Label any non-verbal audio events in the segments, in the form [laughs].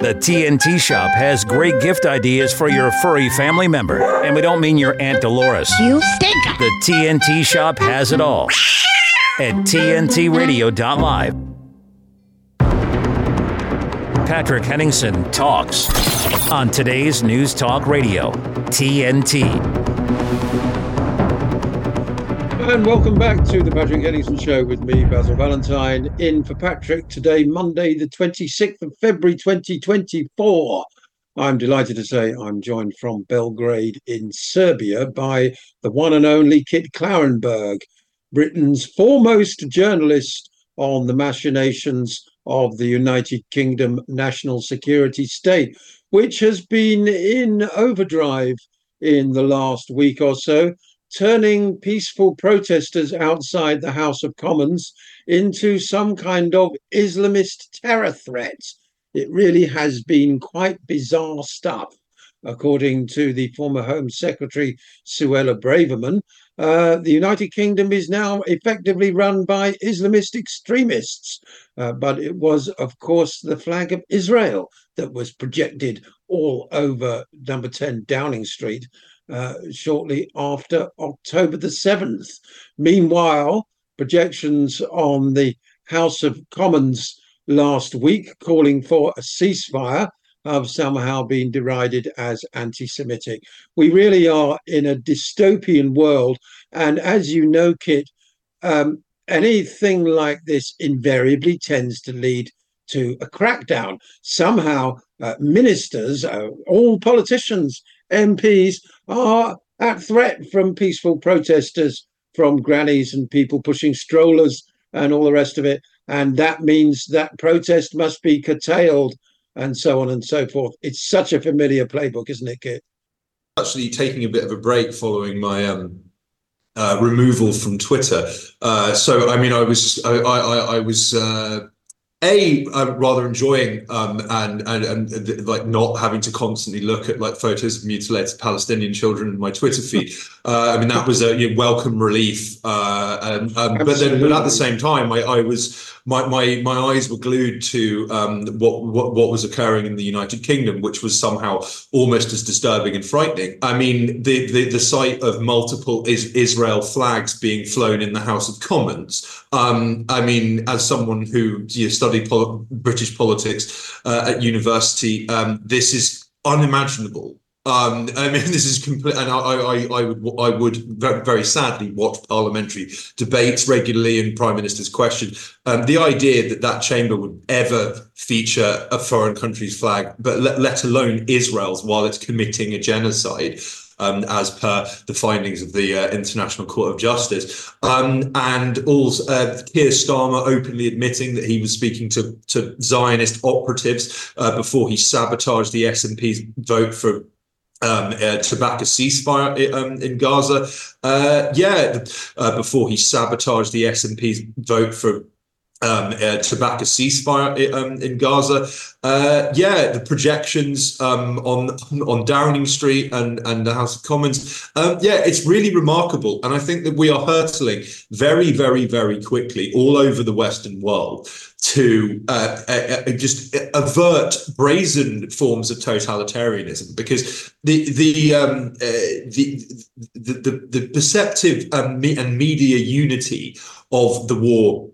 The TNT Shop has great gift ideas for your furry family member. And we don't mean your Aunt Dolores. You stink! The TNT Shop has it all at TNTRadio.live. Patrick Henningsen talks on today's News Talk Radio, TNT. And welcome back to the Patrick Henningsen Show with me, Basil Valentine, in for Patrick today, Monday, the 26th of February 2024. I'm delighted to say I'm joined from Belgrade in Serbia by the one and only Kit Klarenberg, Britain's foremost journalist on the machinations of the United Kingdom national security state, which has been in overdrive in the last week or so turning peaceful protesters outside the House of Commons into some kind of Islamist terror threat. It really has been quite bizarre stuff, according to the former Home Secretary Suella Braverman. Uh, the United Kingdom is now effectively run by Islamist extremists. Uh, but it was, of course, the flag of Israel that was projected all over number 10 Downing Street uh, shortly after October the 7th. Meanwhile, projections on the House of Commons last week calling for a ceasefire have somehow been derided as anti Semitic. We really are in a dystopian world. And as you know, Kit, um, anything like this invariably tends to lead to a crackdown. Somehow, uh, ministers, uh, all politicians, MPs are at threat from peaceful protesters, from grannies and people pushing strollers and all the rest of it. And that means that protest must be curtailed and so on and so forth. It's such a familiar playbook, isn't it, Kit? Actually, taking a bit of a break following my um, uh, removal from Twitter. Uh, so, I mean, I was I, I, I was uh, a I'm rather enjoying um, and, and and like not having to constantly look at like photos of mutilated Palestinian children in my Twitter feed. Uh, I mean that was a you know, welcome relief. Uh, and, um, but then, but at the same time, I, I was my, my my eyes were glued to um, what, what what was occurring in the United Kingdom, which was somehow almost as disturbing and frightening. I mean, the the, the sight of multiple is, Israel flags being flown in the House of Commons. Um, I mean, as someone who you know, studied pol- British politics uh, at university, um, this is unimaginable um, I mean, [laughs] this is complete, and I, I, I would, I would very, very sadly watch parliamentary debates regularly and prime minister's question. Um, the idea that that chamber would ever feature a foreign country's flag, but let, let alone Israel's, while it's committing a genocide. Um, as per the findings of the uh, International Court of Justice. Um, and also uh, Keir Starmer openly admitting that he was speaking to, to Zionist operatives uh, before he sabotaged the SNP's vote for um, uh, to back a ceasefire um, in Gaza. Uh, yeah, uh, before he sabotaged the SNP's vote for um, uh, to back a ceasefire um, in Gaza. Uh, yeah, the projections um, on on Downing Street and and the House of Commons. Um, yeah, it's really remarkable, and I think that we are hurtling very, very, very quickly all over the Western world to uh, uh, uh just avert brazen forms of totalitarianism because the the um, uh, the, the, the the perceptive and media unity of the war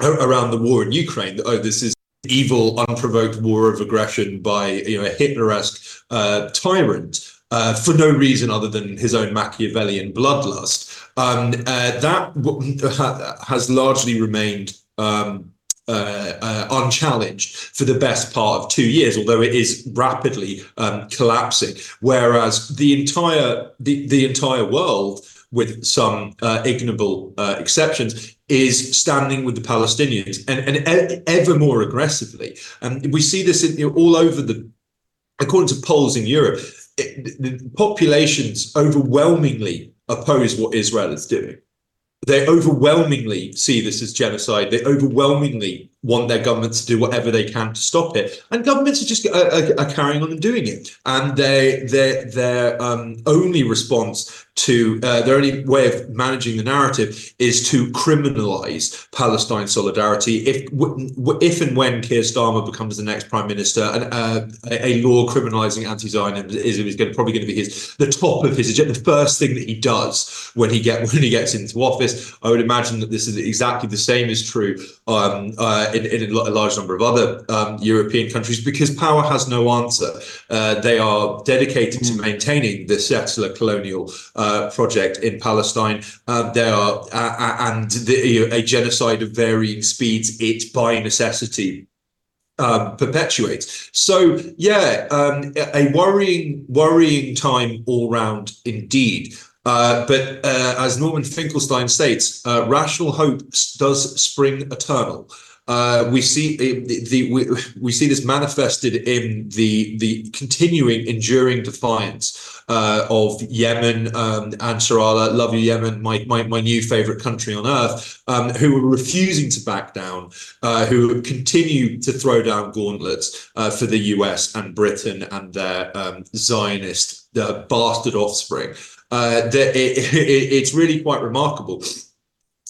around the war in Ukraine. Oh, this is evil, unprovoked war of aggression by you know a Hitler-esque uh, tyrant. Uh, for no reason other than his own Machiavellian bloodlust. Um, uh, that has largely remained um, uh, uh, unchallenged for the best part of two years, although it is rapidly um, collapsing. Whereas the entire the, the entire world, with some uh, ignoble exceptions, is standing with the Palestinians and, and ever more aggressively. And we see this in, you know, all over the, according to polls in Europe, it, the populations overwhelmingly oppose what Israel is doing. They overwhelmingly see this as genocide. They overwhelmingly want their governments to do whatever they can to stop it, and governments are just are, are carrying on and doing it. And they their their um, only response to uh, their only way of managing the narrative is to criminalize Palestine solidarity. If if and when Keir Starmer becomes the next prime minister, and uh, a law criminalizing anti-Zionism is, is going probably going to be his the top of his agenda. The first thing that he does when he get when he gets into office. I would imagine that this is exactly the same is true um, uh, in, in, a large number of other um, European countries because power has no answer. Uh, they are dedicated to hmm. maintaining the settler colonial uh, project in Palestine. Uh, they are and the, a genocide of varying speeds. It by necessity um, perpetuates. So yeah, um, a worrying, worrying time all round indeed. Uh, but uh, as Norman Finkelstein states, uh, rational hope does spring eternal. Uh, we see uh, the, the we, we, see this manifested in the the continuing enduring defiance uh, of Yemen um, Ansar Love you, Yemen, my, my, my new favorite country on earth, um, who are refusing to back down, uh, who continue to throw down gauntlets uh, for the US and Britain and their um, Zionist bastard offspring. that it, [laughs] it, it's really quite remarkable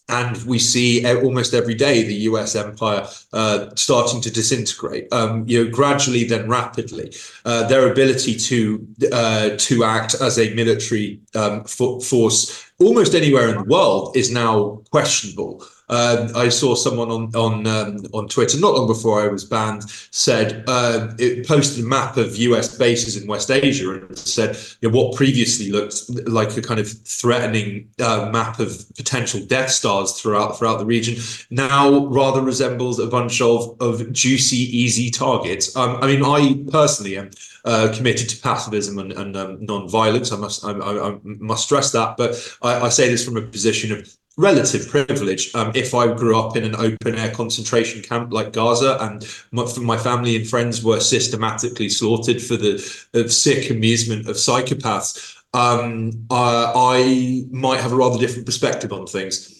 and we see almost every day the U.S. empire uh, starting to disintegrate. Um, you know, gradually, then rapidly. Uh, their ability to uh, to act as a military um, force almost anywhere in the world is now questionable. Um, I saw someone on on um, on Twitter not long before I was banned said uh, it posted a map of US bases in West Asia and said you know, what previously looked like a kind of threatening uh, map of potential Death Stars throughout throughout the region now rather resembles a bunch of of juicy easy targets. Um, I mean, I personally am. Uh, committed to pacifism and, and um, non-violence. I must I, I, I, must stress that, but I, I say this from a position of relative privilege. Um, if I grew up in an open air concentration camp like Gaza, and my, my family and friends were systematically slaughtered for the sick amusement of psychopaths, um, uh, I might have a rather different perspective on things.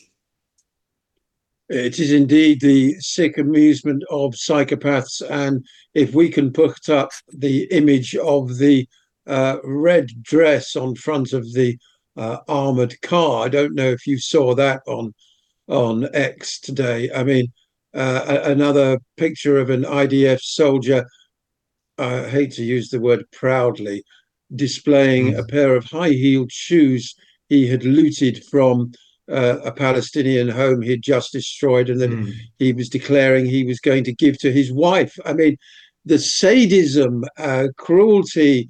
It is indeed the sick amusement of psychopaths, and if we can put up the image of the uh, red dress on front of the uh, armored car. I don't know if you saw that on on X today. I mean, uh, another picture of an IDF soldier. I hate to use the word proudly, displaying mm. a pair of high-heeled shoes he had looted from uh, a Palestinian home he'd just destroyed, and then mm. he was declaring he was going to give to his wife. I mean, the sadism, uh, cruelty,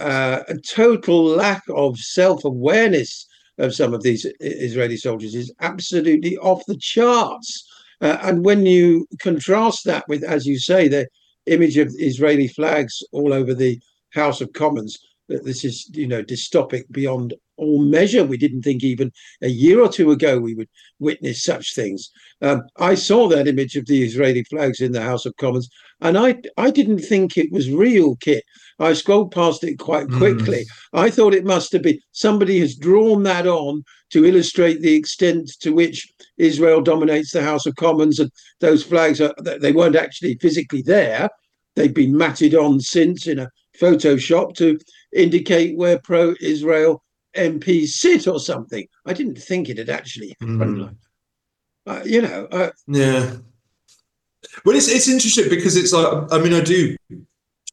uh, a total lack of self awareness of some of these Israeli soldiers is absolutely off the charts. Uh, and when you contrast that with, as you say, the image of Israeli flags all over the House of Commons, that this is, you know, dystopic beyond all measure. We didn't think even a year or two ago we would witness such things. Um, I saw that image of the Israeli flags in the House of Commons, and I I didn't think it was real, Kit. I scrolled past it quite hmm. quickly. Mm. I thought it must have been somebody has drawn that on to illustrate the extent to which Israel dominates the House of Commons, and those flags are they weren't actually physically there. They've been matted on since in a Photoshop to indicate where pro-Israel MPs sit or something. I didn't think it had actually happened. Mm. Uh, you know. Uh, yeah. Well, it's it's interesting because it's like I mean I do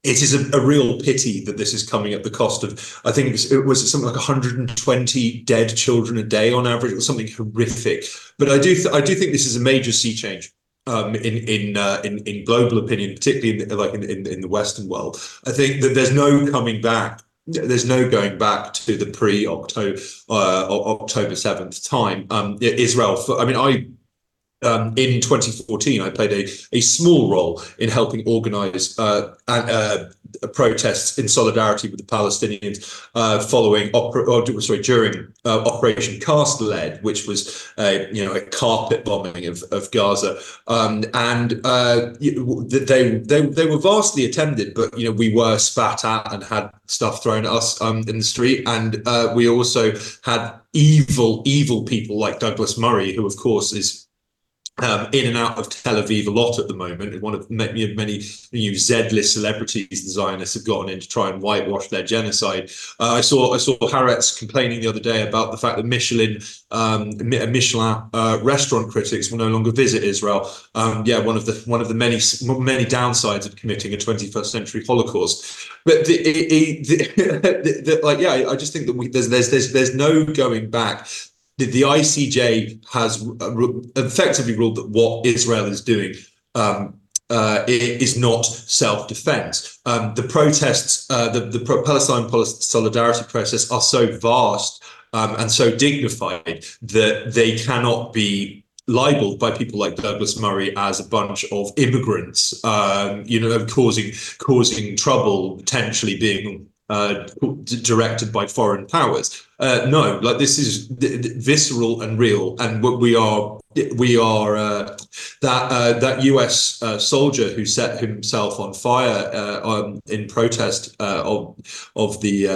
it is a, a, real pity that this is coming at the cost of I think it was, it was, something like 120 dead children a day on average or something horrific. But I do th- I do think this is a major sea change. Um, in in, uh, in in global opinion, particularly in the, like in, in, in the Western world, I think that there's no coming back there's no going back to the pre October uh, October seventh time. Um, Israel, I mean, I um, in 2014, I played a, a small role in helping organize uh, uh, protests in solidarity with the Palestinians uh, following, sorry, during uh, Operation Cast Lead, which was a, you know a carpet bombing of, of Gaza, um, and uh, they they they were vastly attended, but you know we were spat at and had stuff thrown at us um, in the street, and uh, we also had evil evil people like Douglas Murray, who of course is in and out of Tel Aviv a lot at the moment. One of many, many new Z-list celebrities, the Zionists have gotten in to try and whitewash their genocide. Uh, I saw I saw Haaretz complaining the other day about the fact that Michelin um, Michelin uh, restaurant critics will no longer visit Israel. Um, yeah, one of the one of the many many downsides of committing a 21st century Holocaust. But the, [laughs] the, the like, yeah, I just think that we, there's there's there's there's no going back the, the ICJ has effectively ruled that what Israel is doing um, uh, is not self-defense. Um, the protests, uh, the, the Palestine solidarity process are so vast um, and so dignified that they cannot be libeled by people like Douglas Murray as a bunch of immigrants, um, you know, causing causing trouble, potentially being uh, directed by foreign powers. Uh, no, like this is visceral and real, and we are we are uh, that uh, that U.S. Uh, soldier who set himself on fire uh, on, in protest of of the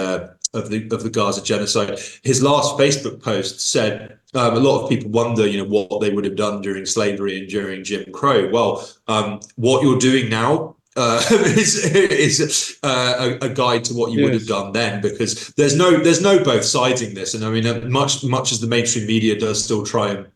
of the of the Gaza genocide. His last Facebook post said. Um, a lot of people wonder, you know, what they would have done during slavery and during Jim Crow. Well, um, what you're doing now uh, [laughs] is, is uh, a, a, guide to what you yes. would have done then because there's no there's no both sides in this. And i mean uh, much much as the mainstream media does still try and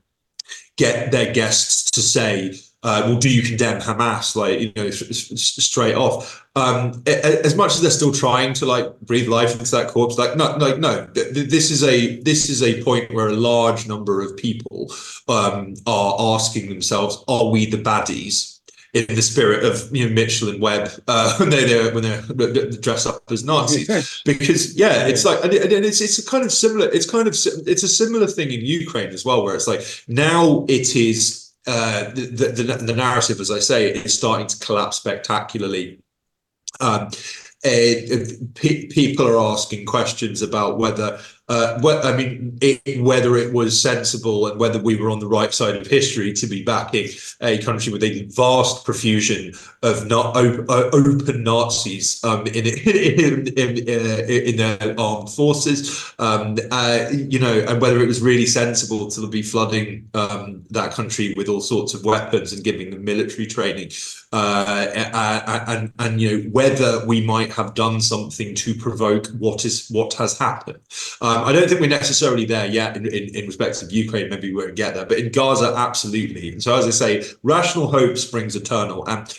get their guests to say uh, well do you condemn hamas? Like you know straight off. Um, as much as they're still trying to like breathe life into that corpse like no like no this is a this is a point where a large number of people um, are asking themselves are we the baddies in the spirit of you know Mitchell and Webb uh, [laughs] when they they when they dress up as Nazis. Because yeah it's like and, it's it's a kind of similar it's kind of it's a similar thing in Ukraine as well where it's like now it is uh, the, the the narrative as I say is starting to collapse spectacularly. Um, uh, people are asking questions about whether uh, I mean, it, whether it was sensible and whether we were on the right side of history to be backing a country with a vast profusion of not op- uh, open Nazis um, in, [laughs] in, in, in, their armed forces, um, uh, you know, and whether it was really sensible to be flooding um, that country with all sorts of weapons and giving them military training. Uh, and and you know whether we might have done something to provoke what is what has happened. Um, I don't think we're necessarily there yet in, in, in respect of Ukraine. Maybe we won't get there, but in Gaza, absolutely. And so, as I say, rational hope springs eternal. And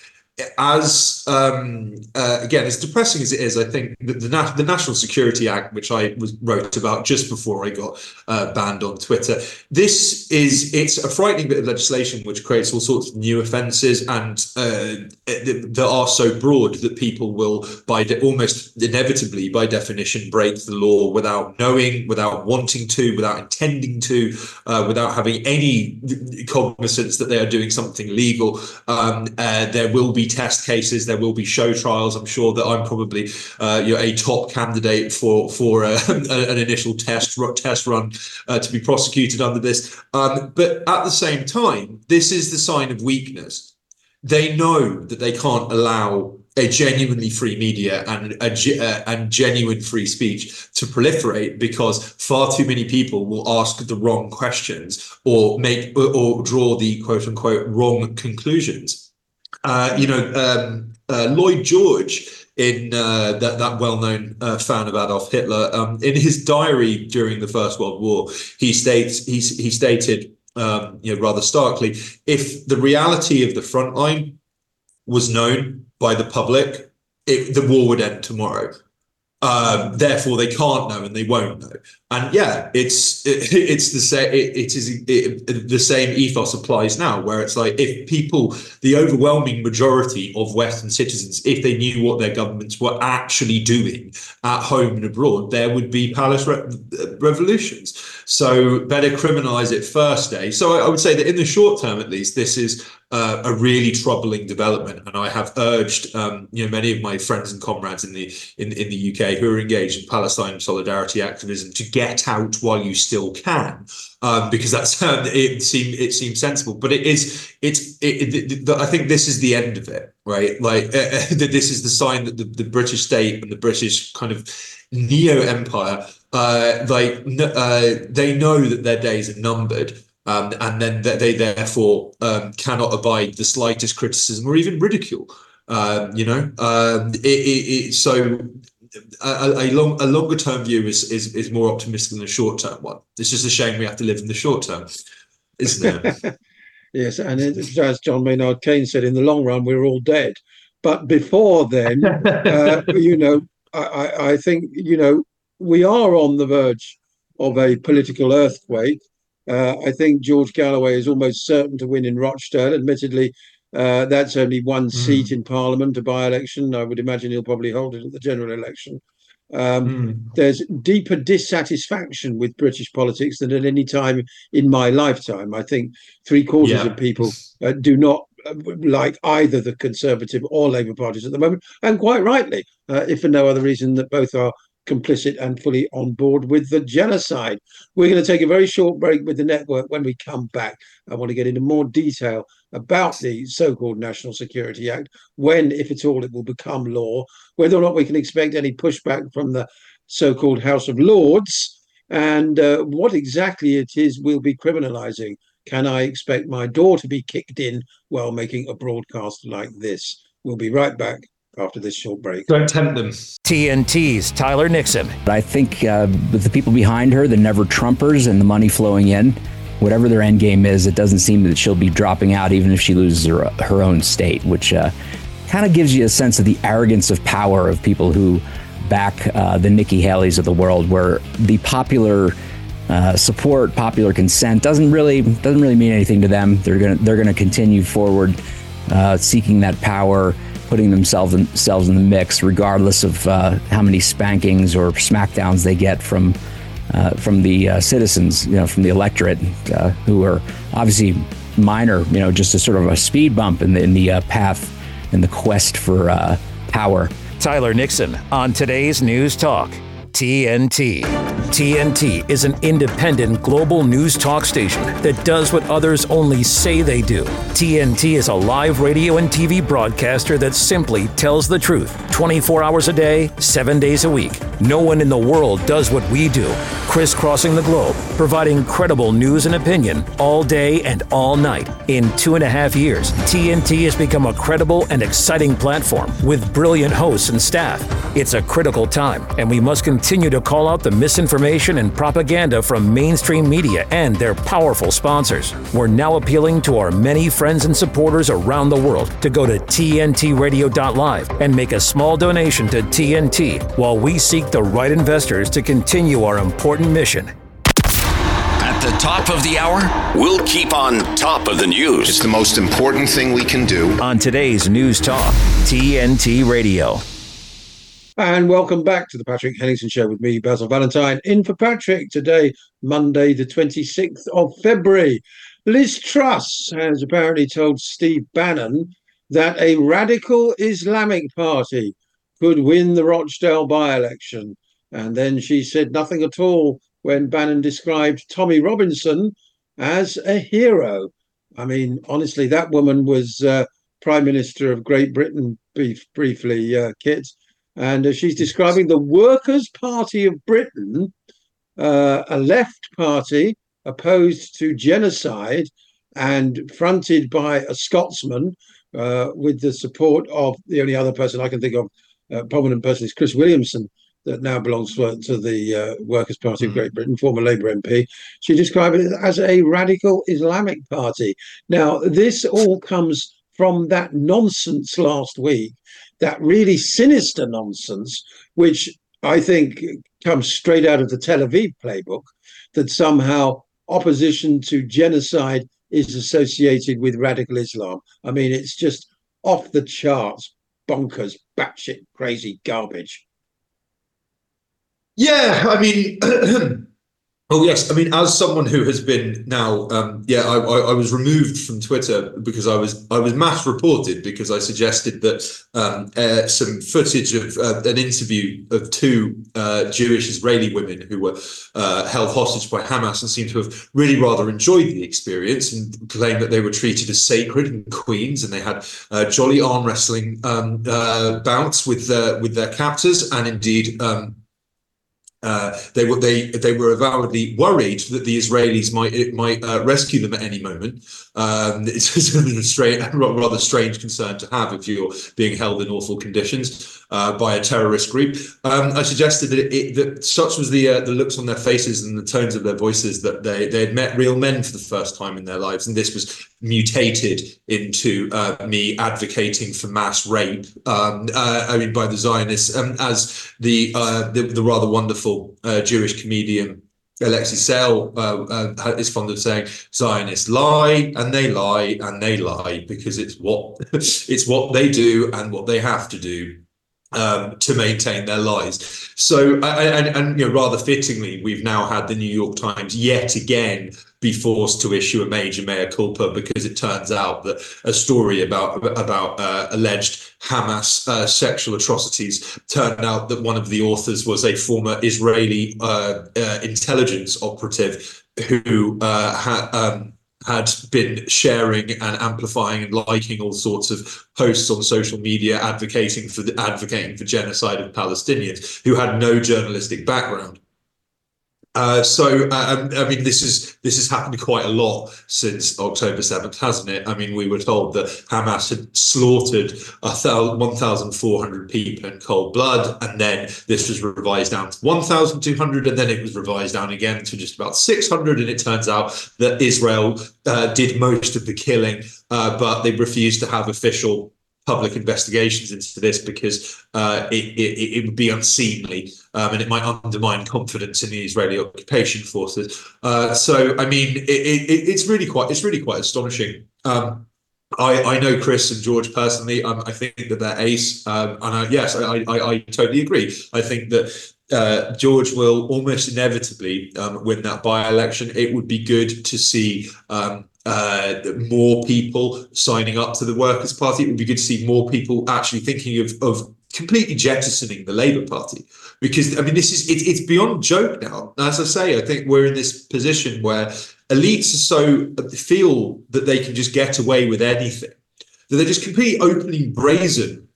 as um, uh, again, as depressing as it is, I think the, the, Na- the, National Security Act, which I was wrote about just before I got uh, banned on Twitter, this is it's a frightening bit of legislation which creates all sorts of new offences and uh, that are so broad that people will, by de- almost inevitably, by definition, break the law without knowing, without wanting to, without intending to, uh, without having any cognizance that they are doing something legal. Um, uh, there will be test cases. There will be show trials. I'm sure that I'm probably uh, you a top candidate for for uh, [laughs] an initial test test run uh, to be prosecuted under this. Um, but at the same time, this is the sign of weakness. They know that they can't allow a genuinely free media and a, uh, and genuine free speech to proliferate because far too many people will ask the wrong questions or make or, or draw the quote unquote wrong conclusions uh, you know, um, uh, Lloyd George, in uh, that that well-known uh, fan of Adolf Hitler, um, in his diary during the First World War, he states he he stated, um, you know, rather starkly, if the reality of the front line was known by the public, it, the war would end tomorrow. Um, therefore, they can't know and they won't know. And yeah, it's it, [laughs] it's the same. It, it is it, the same ethos applies now, where it's like if people, the overwhelming majority of Western citizens, if they knew what their governments were actually doing at home and abroad, there would be palace re- revolutions. So better criminalize it first, day. So I, I would say that in the short term, at least, this is uh, a really troubling development, and I have urged, um, you know, many of my friends and comrades in the in, in the UK who are engaged in Palestine solidarity activism to get out while you still can, um, because that's [laughs] um, it seems it seems sensible. But it is it's it, it, I think this is the end of it, right? Like [laughs] uh, this is the sign that the, the British state and the British kind of neo empire, uh, like uh, they know that their days are numbered Um, and then they therefore um, cannot abide the slightest criticism or even ridicule. Um, you know, um, it, it, it, so a, a, long a longer term view is, is is more optimistic than a short term one. It's just a shame we have to live in the short term, isn't it? [laughs] yes, and as John Maynard Keynes said, in the long run we're all dead. But before then, [laughs] uh, you know, I, I think you know we are on the verge of a political earthquake. Uh, I think George Galloway is almost certain to win in Rochdale. Admittedly, uh, that's only one mm. seat in Parliament, a by election. I would imagine he'll probably hold it at the general election. Um, mm. There's deeper dissatisfaction with British politics than at any time in my lifetime. I think three quarters yeah. of people uh, do not uh, like either the Conservative or Labour parties at the moment, and quite rightly, uh, if for no other reason that both are complicit and fully on board with the genocide. We're going to take a very short break with the network. When we come back, I want to get into more detail about the so called National Security Act, when, if at all, it will become law, whether or not we can expect any pushback from the so called House of Lords, and uh, what exactly it is we'll be criminalising. Can I expect my door to be kicked in while making a broadcast like this? We'll be right back after this short break. Don't tempt them. TNT's Tyler Nixon. I think uh, with the people behind her, the never Trumpers, and the money flowing in, whatever their end game is, it doesn't seem that she'll be dropping out even if she loses her, her own state, which uh, kind of gives you a sense of the arrogance of power of people who back uh, the Nikki Haley's of the world, where the popular uh, support, popular consent doesn't really doesn't really mean anything to them. They're gonna they're gonna continue forward, uh, seeking that power putting themselves in, themselves in the mix, regardless of uh, how many spankings or smackdowns they get from uh, from the uh, citizens, you know, from the electorate, uh, who are obviously minor, you know, just a sort of a speed bump in the in the uh, path in the quest for uh, power. Tyler Nixon on today's News Talk. TNT. TNT is an independent global news talk station that does what others only say they do. TNT is a live radio and TV broadcaster that simply tells the truth 24 hours a day, 7 days a week. No one in the world does what we do, crisscrossing the globe, providing credible news and opinion all day and all night. In two and a half years, TNT has become a credible and exciting platform with brilliant hosts and staff. It's a critical time, and we must continue to call out the misinformation and propaganda from mainstream media and their powerful sponsors. We're now appealing to our many friends and supporters around the world to go to TNTRadio.live and make a small donation to TNT while we seek the right investors to continue our important mission. At the top of the hour, we'll keep on top of the news. It's the most important thing we can do. On today's News Talk, TNT Radio. And welcome back to the Patrick Henningsen Show with me, Basil Valentine, in for Patrick today, Monday, the 26th of February. Liz Truss has apparently told Steve Bannon that a radical Islamic party could win the Rochdale by election. And then she said nothing at all when Bannon described Tommy Robinson as a hero. I mean, honestly, that woman was uh, Prime Minister of Great Britain brief, briefly, uh, Kit and uh, she's describing the Workers' Party of Britain, uh, a left party opposed to genocide and fronted by a Scotsman uh, with the support of the only other person I can think of, uh, prominent person is Chris Williamson, that now belongs to, to the uh, Workers' Party of hmm. Great Britain, former Labour MP. She described it as a radical Islamic party. Now, this all comes from that nonsense last week that really sinister nonsense, which I think comes straight out of the Tel Aviv playbook, that somehow opposition to genocide is associated with radical Islam. I mean, it's just off the charts, bonkers, batshit crazy garbage. Yeah, I mean, [clears throat] Oh yes, I mean, as someone who has been now, um, yeah, I, I, I, was removed from Twitter because I was I was mass reported because I suggested that um, uh, some footage of uh, an interview of two uh, Jewish Israeli women who were uh, held hostage by Hamas and seemed to have really rather enjoyed the experience and claimed that they were treated as sacred and queens and they had uh, jolly arm wrestling um, uh, bouts with their with their captors and indeed. Uh, they were they they were avowedly worried that the Israelis might might uh, rescue them at any moment. Um, [laughs] it's a strange, rather strange concern to have if you're being held in awful conditions uh, by a terrorist group. Um, I suggested that, it, that such was the uh, the looks on their faces and the tones of their voices that they they had met real men for the first time in their lives, and this was mutated into uh, me advocating for mass rape. Um, uh, I mean, by the Zionists, um, as the, the the rather wonderful uh, Jewish comedian Alexei Sayle uh, uh, is fond of saying Zionists lie and they lie and they lie because it's what [laughs] it's what they do and what they have to do um, to maintain their lies. So, and, and, you know, rather fittingly, we've now had the New York Times yet again be forced to issue a major mea culpa because it turns out that a story about about uh, alleged Hamas uh, sexual atrocities turned out that one of the authors was a former Israeli uh, uh intelligence operative who uh, had. Um, had been sharing and amplifying and liking all sorts of posts on social media advocating for the, advocating for genocide of Palestinians who had no journalistic background. Uh, so uh, um, I mean, this is this has happened quite a lot since October seventh, hasn't it? I mean, we were told that Hamas had slaughtered one thousand four hundred people in cold blood, and then this was revised down to one thousand two hundred, and then it was revised down again to just about six hundred. And it turns out that Israel uh, did most of the killing, uh, but they refused to have official public investigations into this because uh, it, it, it, would be unseemly um, and it might undermine confidence in the Israeli occupation forces. Uh, so, I mean, it, it's really quite it's really quite astonishing. Um, I, I know Chris and George personally. Um, I think that they're ace, um, and I, yes, I, I, I totally agree. I think that uh, George will almost inevitably um, win that by election. It would be good to see um, uh, more people signing up to the Workers' Party. It would be good to see more people actually thinking of, of completely jettisoning the Labour Party because I mean this is it, it's beyond joke now. As I say, I think we're in this position where elites are so feel that they can just get away with anything that they're just completely openly brazen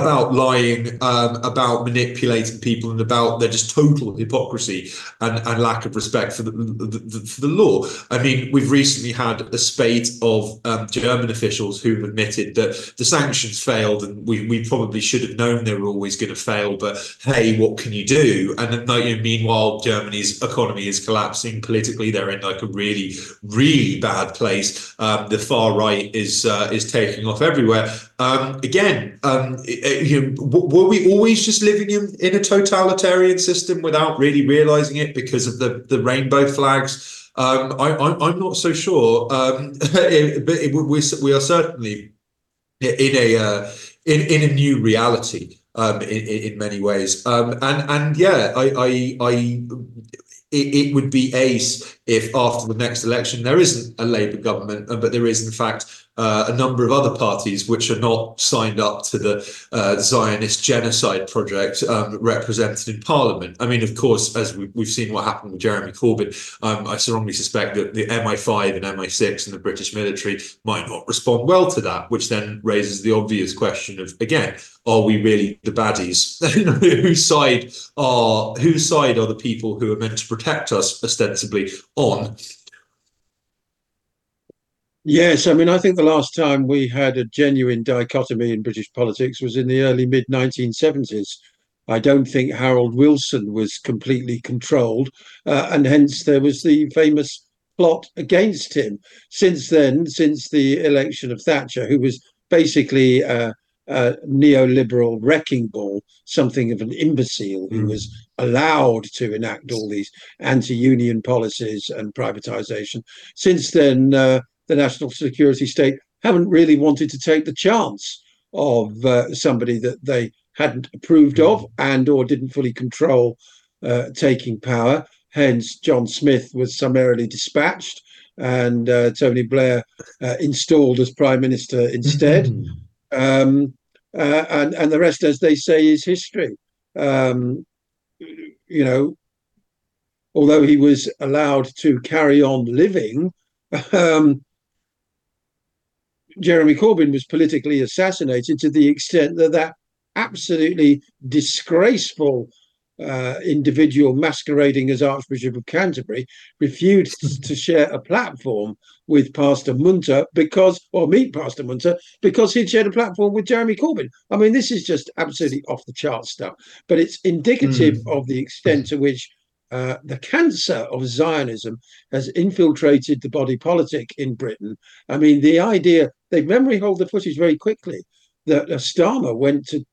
about lying, um, about manipulating people, and about their just total hypocrisy and, and lack of respect for the, the, the, for the law. I mean, we've recently had a spate of um, German officials who've admitted that the sanctions failed, and we, we probably should have known they were always going to fail. But hey, what can you do? And then, you know, meanwhile, Germany's economy is collapsing politically. They're in like a really, really bad place. Um, the far right is uh, is taking off everywhere. Um, again, um, you know, were we always just living in, in a totalitarian system without really realizing it because of the, the rainbow flags? Um, I, am not so sure, um, [laughs] it, but it, we, we are certainly in a uh, in in a new reality um, in, in many ways. Um, and and yeah, I I, I it, it, would be ace if after the next election there isn't a Labour government, but there is in fact uh, a number of other parties which are not signed up to the uh, Zionist genocide project um, represented in Parliament. I mean, of course, as we, have seen what happened with Jeremy Corbyn, um, I strongly suspect that the MI5 and MI6 and the British military might not respond well to that, which then raises the obvious question of again, are we really the baddies? [laughs] whose side are whose side are the people who are meant to protect us ostensibly on? Yes, I mean, I think the last time we had a genuine dichotomy in British politics was in the early mid 1970s. I don't think Harold Wilson was completely controlled, uh, and hence there was the famous plot against him. Since then, since the election of Thatcher, who was basically a, a neoliberal wrecking ball, something of an imbecile who mm. was allowed to enact all these anti union policies and privatization. Since then, uh, the national security state haven't really wanted to take the chance of uh, somebody that they hadn't approved of and or didn't fully control uh, taking power. Hence, John Smith was summarily dispatched and uh, Tony Blair uh, installed as prime minister instead. um, uh, and and the rest, as they say, is history. Um, you know, although he was allowed to carry on living, [laughs] um, Jeremy Corbyn was politically assassinated to the extent that that absolutely disgraceful uh, individual masquerading as Archbishop of Canterbury refused [laughs] to share a platform with Pastor Munther because, or meet Pastor Munther because he'd shared a platform with Jeremy Corbyn. I mean, this is just absolutely off the chart stuff, but it's indicative mm. of the extent to which uh, the cancer of Zionism has infiltrated the body politic in Britain. I mean, the idea, they memory hold the footage very quickly, that Starmer went to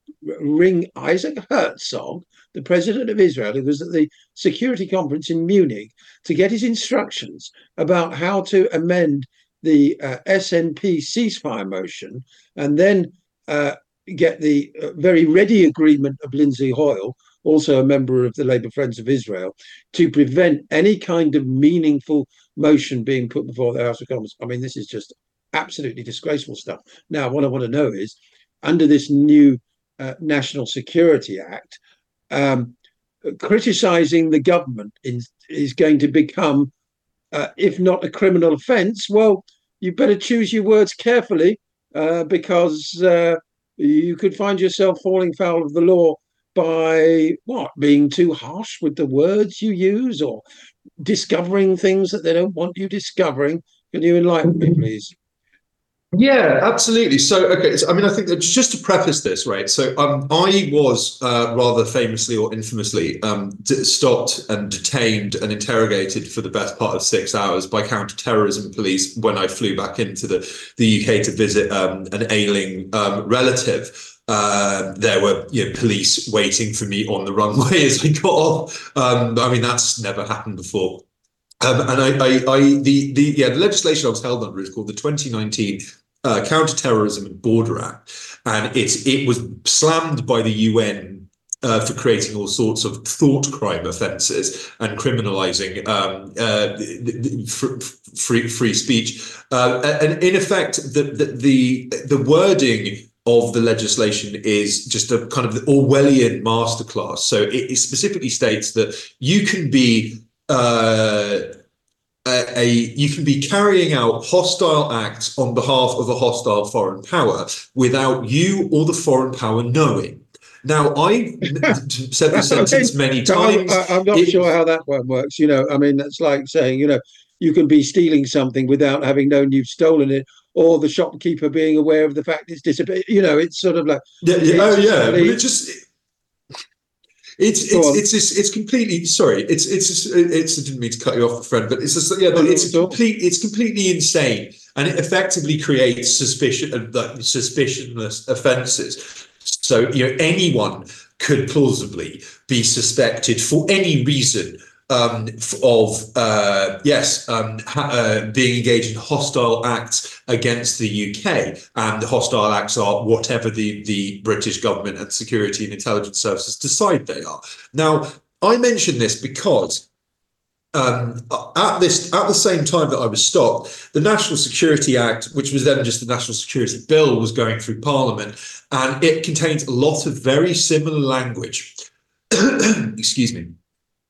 ring Isaac Herzog, the president of Israel, who was at the security conference in Munich, to get his instructions about how to amend the uh, SNP ceasefire motion and then uh, get the uh, very ready agreement of Lindsay Hoyle also a member of the Labour Friends of Israel, to prevent any kind of meaningful motion being put before the House of Commons. I mean, this is just absolutely disgraceful stuff. Now, what I want to know is under this new uh, National Security Act, um, criticizing the government in, is going to become, uh, if not a criminal offense, well, you better choose your words carefully uh, because uh, you could find yourself falling foul of the law by what being too harsh with the words you use or discovering things that they don't want you discovering can you enlighten me please yeah, absolutely. So, okay, so, I mean, I think that just to preface this, right? So, um, I was uh, rather famously or infamously um, d- stopped and detained and interrogated for the best part of six hours by counter-terrorism police when I flew back into the the UK to visit um, an ailing um, relative. Uh, there were you know, police waiting for me on the runway [laughs] as I got off. Um, I mean, that's never happened before. Um, and I, I, I, the, the, yeah, the legislation I was held under is called the 2019 uh, Counterterrorism and Border Act, and it it was slammed by the UN uh, for creating all sorts of thought crime offences and criminalising um, uh, free free speech. Uh, and in effect, the, the the the wording of the legislation is just a kind of Orwellian masterclass. So it, it specifically states that you can be uh, a, a, you can be carrying out hostile acts on behalf of a hostile foreign power without you or the foreign power knowing. Now, I [laughs] said the [laughs] sentence many times. I'm, I'm not it, sure how that one works. You know, I mean, that's like saying, you know, you can be stealing something without having known you've stolen it, or the shopkeeper being aware of the fact it's disappeared. You know, it's sort of like yeah, yeah oh yeah, really, it just it's it's, it's it's it's completely sorry. It's it's it's I didn't mean to cut you off, friend, but it's just yeah, but it's complete it's completely insane, and it effectively creates suspicion uh, like suspicionless offences. So you know anyone could plausibly be suspected for any reason um, of uh, yes, um, ha- uh, being engaged in hostile acts against the UK, and the hostile acts are whatever the the British government and security and intelligence services decide they are. Now, I mention this because. Um, at this, at the same time that I was stopped, the National Security Act, which was then just the National Security Bill, was going through Parliament, and it contains a lot of very similar language. [coughs] Excuse me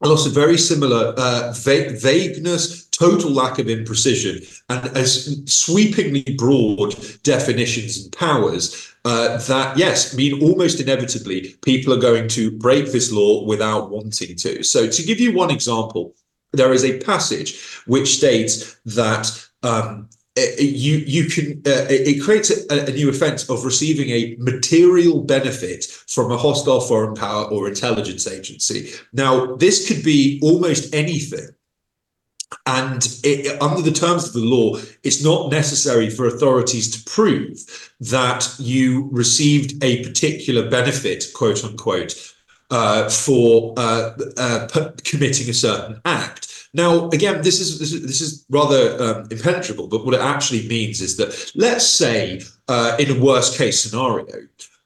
and also very similar uh, va- vagueness, total lack of imprecision, and as sweepingly broad definitions and powers uh, that, yes, mean almost inevitably people are going to break this law without wanting to. So, to give you one example, there is a passage which states that um, you you can uh, it creates a, a, new offence of receiving a material benefit from a hostile foreign power or intelligence agency. Now, this could be almost anything. And it, under the terms of the law, it's not necessary for authorities to prove that you received a particular benefit, quote unquote, uh, for uh, uh, committing a certain act. Now, again, this is this is, this is rather um, impenetrable, but what it actually means is that let's say, uh, in a worst case scenario,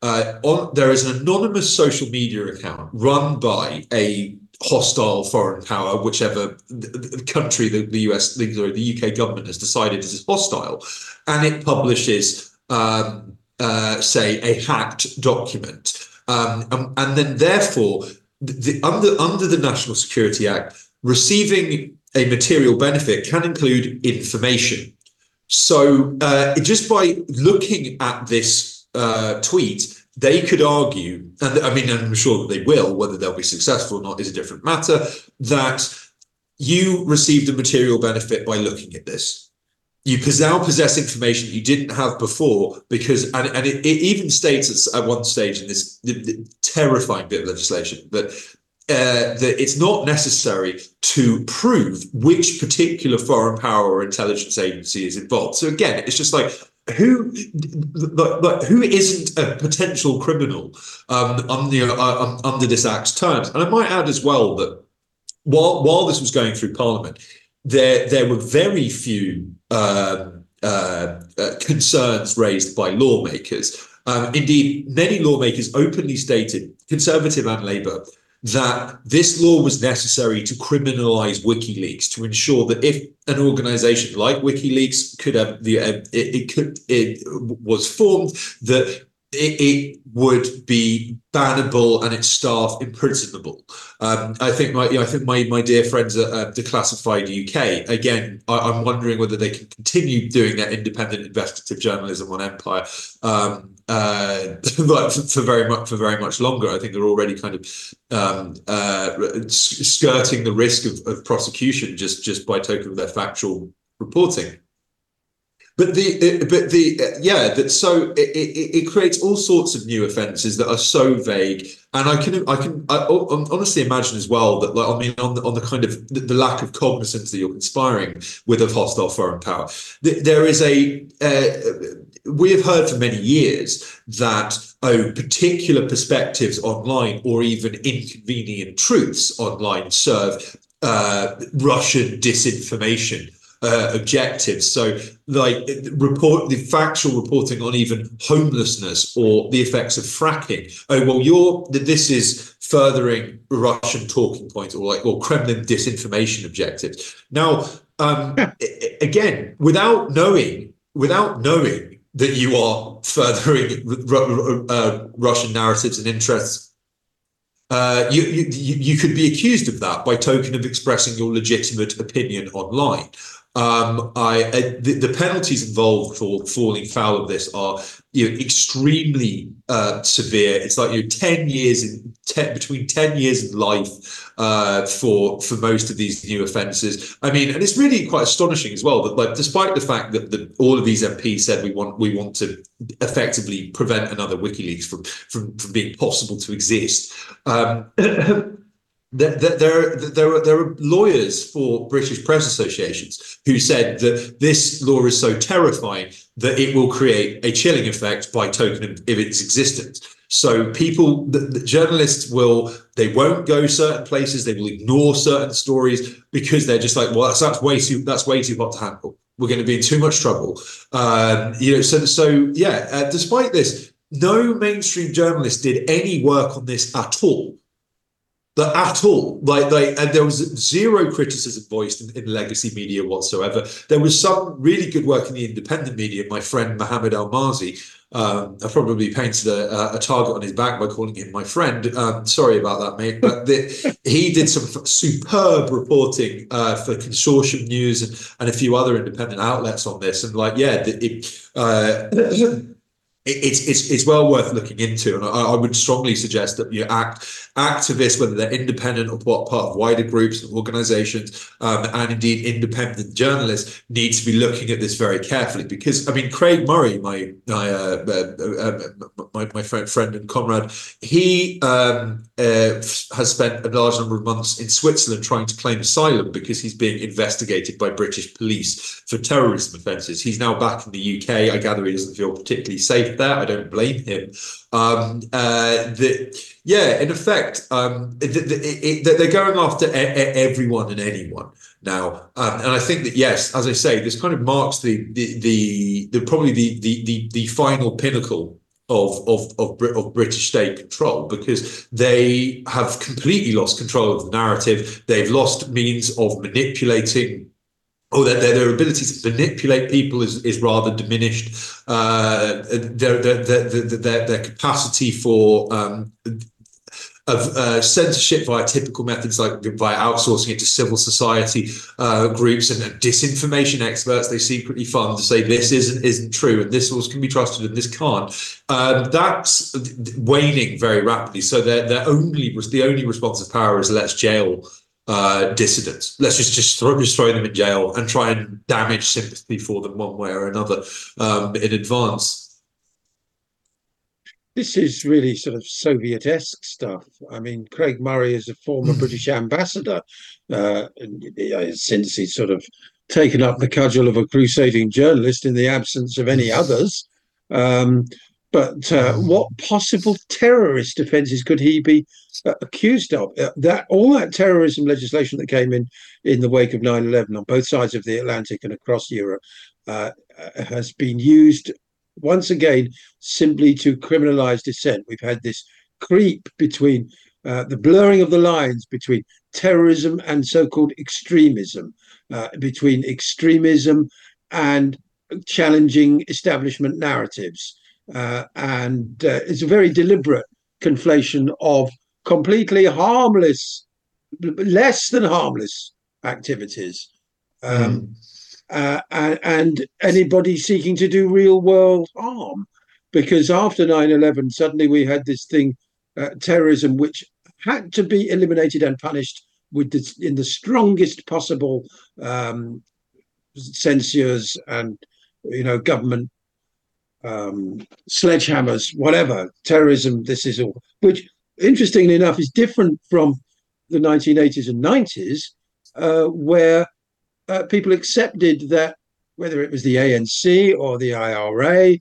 uh, on, there is an anonymous social media account run by a hostile foreign power, whichever country the, the US, sorry, the UK government has decided is hostile, and it publishes, um, uh, say, a hacked document, um, and, and, then therefore, the, under under the National Security Act, receiving a material benefit can include information. So uh, just by looking at this uh, tweet, they could argue, and I mean, I'm sure that they will, whether they'll be successful or not is a different matter, that you received a material benefit by looking at this. You now possess information you didn't have before because, and, and it, it even states at one stage in this the, the terrifying bit of legislation that uh, that it's not necessary to prove which particular foreign power or intelligence agency is involved. So again, it's just like who but, who isn't a potential criminal um, under uh, under this act's terms? And I might add as well that while while this was going through Parliament, there there were very few um, uh, uh, concerns raised by lawmakers. Um, indeed, many lawmakers openly stated, Conservative and Labour, that this law was necessary to criminalize WikiLeaks to ensure that if an organization like WikiLeaks could have the uh, it, it could it was formed that it, it, would be bannable and its staff imprisonable. Um, I think my, I think my, my dear friends at uh, Declassified UK again. I, am wondering whether they can continue doing their independent investigative journalism on Empire um, uh, [laughs] for, for, very much for very much longer. I think they're already kind of um, uh, skirting the risk of, of prosecution just just by token of their factual reporting. But the but the yeah that so it, it, it, creates all sorts of new offences that are so vague, and I can I can I honestly imagine as well that like I mean on the on the kind of the, lack of cognizance that you're conspiring with a hostile foreign power, there is a uh, we have heard for many years that oh particular perspectives online or even inconvenient truths online serve uh, Russian disinformation uh, objectives. So, like report the factual reporting on even homelessness or the effects of fracking. Oh well, you're this is furthering Russian talking points or like or Kremlin disinformation objectives. Now, um, [laughs] again, without knowing, without knowing that you are furthering uh, Russian narratives and interests uh, you, you, you could be accused of that by token of expressing your legitimate opinion online. Um, I uh, the, the, penalties involved for falling foul of this are you know extremely uh, severe. It's like you know, ten years in ten, between ten years and life uh, for for most of these new offences. I mean, and it's really quite astonishing as well that like despite the fact that the, all of these MPs said we want we want to effectively prevent another WikiLeaks from from, from being possible to exist. Um, [clears throat] there, there, there, are, there are lawyers for British press associations who said that this law is so terrifying that it will create a chilling effect by token of its existence. So people, the, the, journalists will, they won't go certain places, they will ignore certain stories because they're just like, well, that's, that's way too, that's way too hot to handle. We're going to be in too much trouble. Um, you know, so so yeah. Uh, despite this, no mainstream journalist did any work on this at all that at all. Like, like, and there was zero criticism voiced in, in, legacy media whatsoever. There was some really good work in the independent media. My friend Mohammed Elmaazi, um, I probably painted a, a, target on his back by calling him my friend. Um, sorry about that, mate. But the, [laughs] he did some superb reporting uh, for Consortium News and, and a few other independent outlets on this. And like, yeah, it, uh, [laughs] it's it's it's well worth looking into, and I, I, would strongly suggest that you act activists, whether they're independent or part of wider groups and organisations, um, and indeed independent journalists, need to be looking at this very carefully. Because I mean, Craig Murray, my my uh, uh, uh, my, my friend, friend and comrade, he um, uh, has spent a large number of months in Switzerland trying to claim asylum because he's being investigated by British police for terrorism offences. He's now back in the UK. I gather he doesn't feel particularly safe there. I don't blame him. Um, uh, the, yeah, in effect, um, the, the, it, they're going after everyone and anyone now, um, and I think that yes, as I say, this kind of marks the the the, the probably the, the the the final pinnacle of, of, of, of, British state control because they have completely lost control of the narrative. They've lost means of manipulating oh, their, their, ability to manipulate people is, is rather diminished. Uh, their, their, their, their, capacity for um, of uh, censorship via typical methods like via outsourcing it to civil society uh, groups and disinformation experts they secretly fund to say this isn't isn't true and this source can be trusted and this can't. Um, that's waning very rapidly. So their their only the only responsive power is let's jail uh, dissidents. Let's just just throw, just throw them in jail and try and damage sympathy for them one way or another um, in advance. This is really sort of Soviet-esque stuff. I mean, Craig Murray is a former British ambassador, uh, since he's sort of taken up the cudgel of a crusading journalist in the absence of any others. Um, but uh, what possible terrorist offences could he be uh, accused of? Uh, that all that terrorism legislation that came in in the wake of 9/11 on both sides of the Atlantic and across Europe uh, uh, has been used once again simply to criminalise dissent. We've had this creep between uh, the blurring of the lines between terrorism and so-called extremism, between extremism and challenging establishment narratives. Uh, and uh, it's a very deliberate conflation of completely harmless, less than harmless activities. Um, mm. uh, and, and, anybody seeking to do real world harm. Because after 9 11, suddenly we had this thing, uh, terrorism, which had to be eliminated and punished with this, in the strongest possible um, censures and you know government um, sledgehammers, whatever, terrorism, this is all, which interestingly enough is different from the 1980s and 90s, uh, where uh, people accepted that whether it was the ANC or the IRA,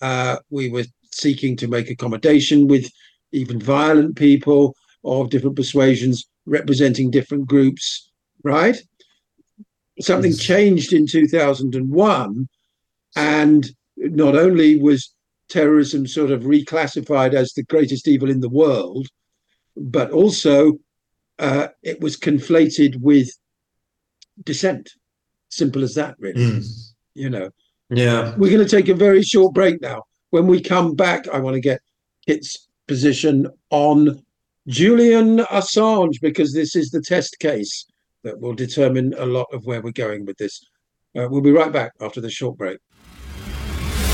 uh, we were seeking to make accommodation with even violent people of different persuasions representing different groups, right? Something changed in 2001 and not only was terrorism sort of reclassified as the greatest evil in the world, but also uh, it was conflated with dissent. Simple as that, really. Mm. You know. Yeah. We're going to take a very short break now. When we come back, I want to get Kit's position on Julian Assange because this is the test case that will determine a lot of where we're going with this. Uh, we'll be right back after the short break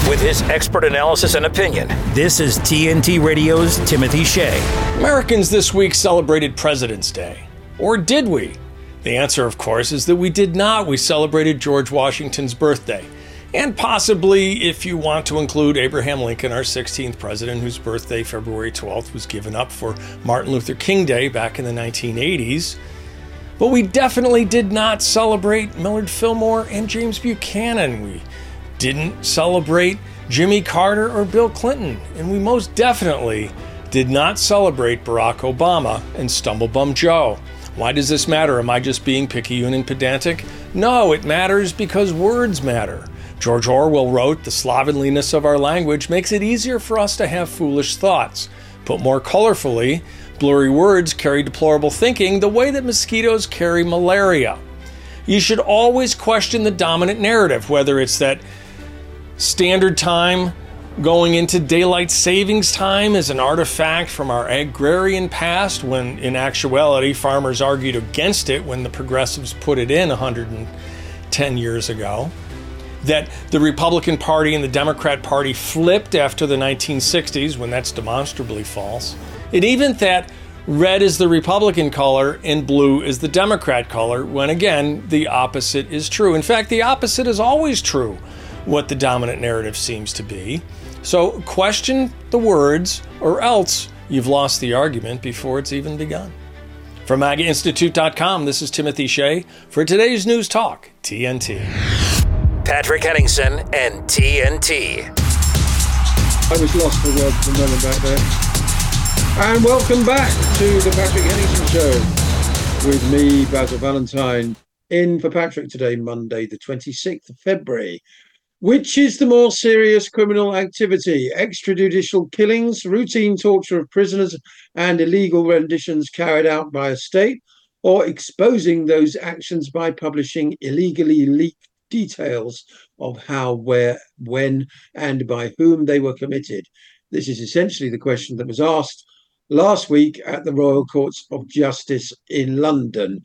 with his expert analysis and opinion. This is TNT Radio's Timothy Shea. Americans this week celebrated President's Day. Or did we? The answer, of course, is that we did not. We celebrated George Washington's birthday. And possibly, if you want to include Abraham Lincoln, our 16th president, whose birthday, February 12th, was given up for Martin Luther King Day back in the 1980s. But we definitely did not celebrate Millard Fillmore and James Buchanan. We didn't celebrate Jimmy Carter or Bill Clinton, and we most definitely did not celebrate Barack Obama and Stumblebum Joe. Why does this matter? Am I just being picayune and pedantic? No, it matters because words matter. George Orwell wrote, The slovenliness of our language makes it easier for us to have foolish thoughts. Put more colorfully, blurry words carry deplorable thinking the way that mosquitoes carry malaria. You should always question the dominant narrative, whether it's that Standard time going into daylight savings time is an artifact from our agrarian past when in actuality farmers argued against it when the progressives put it in 110 years ago. That the Republican Party and the Democrat Party flipped after the 1960s when that's demonstrably false. And even that red is the Republican color and blue is the Democrat color when again the opposite is true. In fact the opposite is always true what the dominant narrative seems to be. So question the words, or else you've lost the argument before it's even begun. From MAGAInstitute.com, this is Timothy Shea for today's News Talk, TNT. Patrick Henningsen and TNT. I was lost for words for a moment back there. And welcome back to the Patrick Henningsen Show with me, Basil Valentine, in for Patrick today, Monday, the 26th of February. Which is the more serious criminal activity? Extrajudicial killings, routine torture of prisoners, and illegal renditions carried out by a state, or exposing those actions by publishing illegally leaked details of how, where, when, and by whom they were committed? This is essentially the question that was asked last week at the Royal Courts of Justice in London.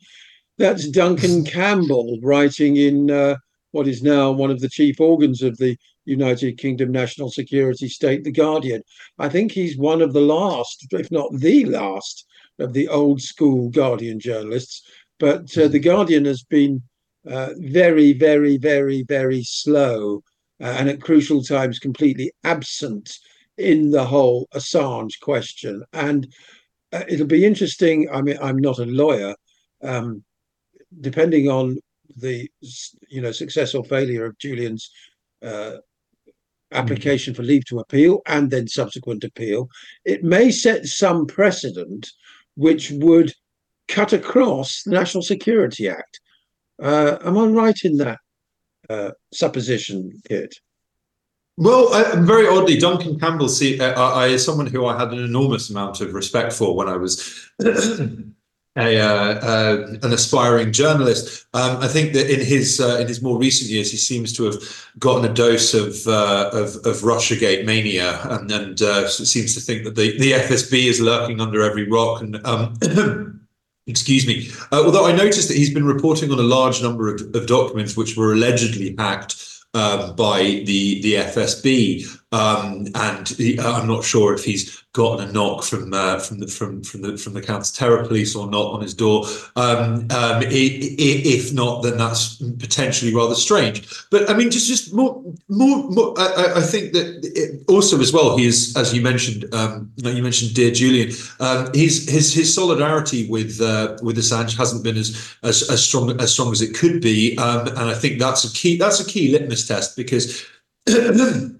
That's Duncan [laughs] Campbell writing in uh, what is now one of the chief organs of the United Kingdom National Security State, The Guardian. I think he's one of the last, if not the last, of the old school Guardian journalists. But uh, The Guardian has been uh, very, very, very, very slow uh, and at crucial times completely absent in the whole Assange question. And uh, it'll be interesting. I mean, I'm not a lawyer. Um, depending on the you know success or failure of Julian's uh, application for leave to appeal and then subsequent appeal, it may set some precedent which would cut across the National Security Act. Uh, am I right in that uh, supposition, Kit? Well, I, very oddly, Duncan Campbell, see, uh, I, is someone who I had an enormous amount of respect for when I was a, uh, uh, an aspiring journalist. Um, I think that in his uh, in his more recent years, he seems to have gotten a dose of uh, of, of RussiaGate mania, and, and seems to think that the, the FSB is lurking under every rock. And um, [clears throat] excuse me, uh, although I noticed that he's been reporting on a large number of, of documents which were allegedly hacked um, by the the FSB, um, and he, I'm not sure if he's gotten a knock from uh, from the from from the from the counter terror police or not on his door. Um, um, if not, then that's potentially rather strange. But I mean, just just more more. more I, I, think that also as well, he is as you mentioned. Um, you mentioned dear Julian. Um, his his his solidarity with uh, with Assange hasn't been as as as strong as strong as it could be, um, and I think that's a key that's a key litmus test because. [clears throat]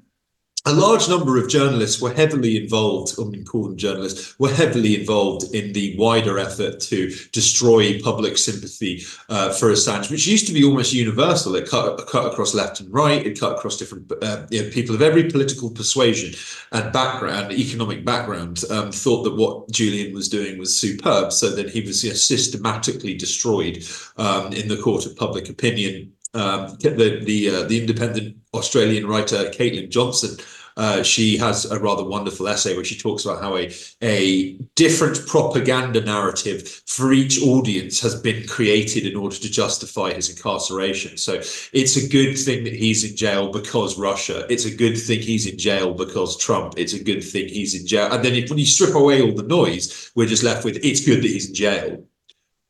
a large number of journalists were heavily involved, I mean, call them journalists, were heavily involved in the wider effort to destroy public sympathy uh, for Assange, which used to be almost universal. It cut, cut across left and right, it cut across different uh, you know, people of every political persuasion and background, economic background, um, thought that what Julian was doing was superb. So then he was you know, systematically destroyed um, in the court of public opinion um, the the uh, the independent Australian writer Caitlin Johnstone. Uh, she has a rather wonderful essay where she talks about how a a different propaganda narrative for each audience has been created in order to justify his incarceration. So it's a good thing that he's in jail because Russia. It's a good thing he's in jail because Trump. It's a good thing he's in jail. And then if, when you strip away all the noise, we're just left with it's good that he's in jail.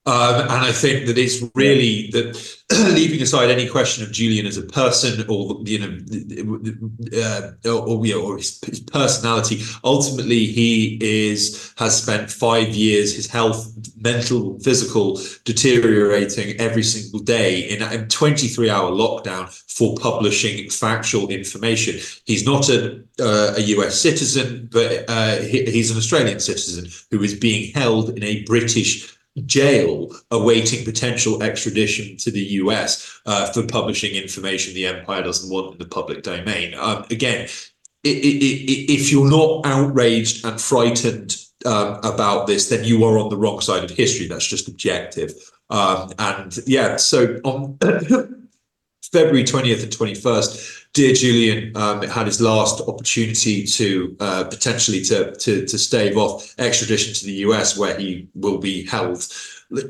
Um, and I think that it's really that [clears throat] leaving aside any question of Julian as a person or you know uh, or, you know, or his, his, personality, ultimately he is has spent five years his health, mental, physical, deteriorating every single day in a 23 hour lockdown for publishing factual information. He's not a uh, a US citizen, but uh, he, he's an Australian citizen who is being held in a British jail awaiting potential extradition to the US uh, for publishing information the empire doesn't want in the public domain. Um, again, it, it, it, if you're not outraged and frightened um, about this, then you are on the wrong side of history. That's just objective. Um, and yeah, so on [coughs] February 20th and 21st, dear Julian um, had his last opportunity to uh, potentially to, to to stave off extradition to the US, where he will be held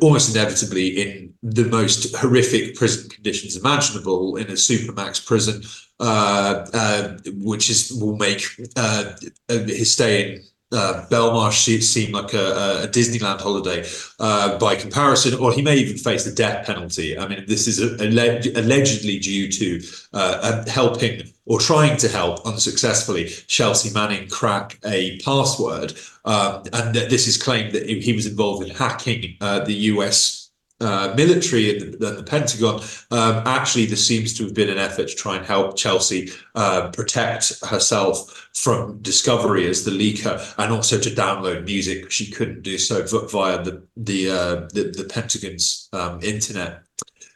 almost inevitably in the most horrific prison conditions imaginable in a supermax prison, uh, uh, which is will make uh, his stay in uh, Belmarsh seem like a, a Disneyland holiday uh, by comparison, or he may even face the death penalty. I mean, this is allegedly due to uh, helping or trying to help unsuccessfully Chelsea Manning crack a password. Um, and this is claimed that he was involved in hacking uh, the US uh, military and the, the Pentagon, um, actually, there seems to have been an effort to try and help Chelsea uh, protect herself from discovery as the leaker, and also to download music. She couldn't do so via the the uh, the, the, Pentagon's um, internet.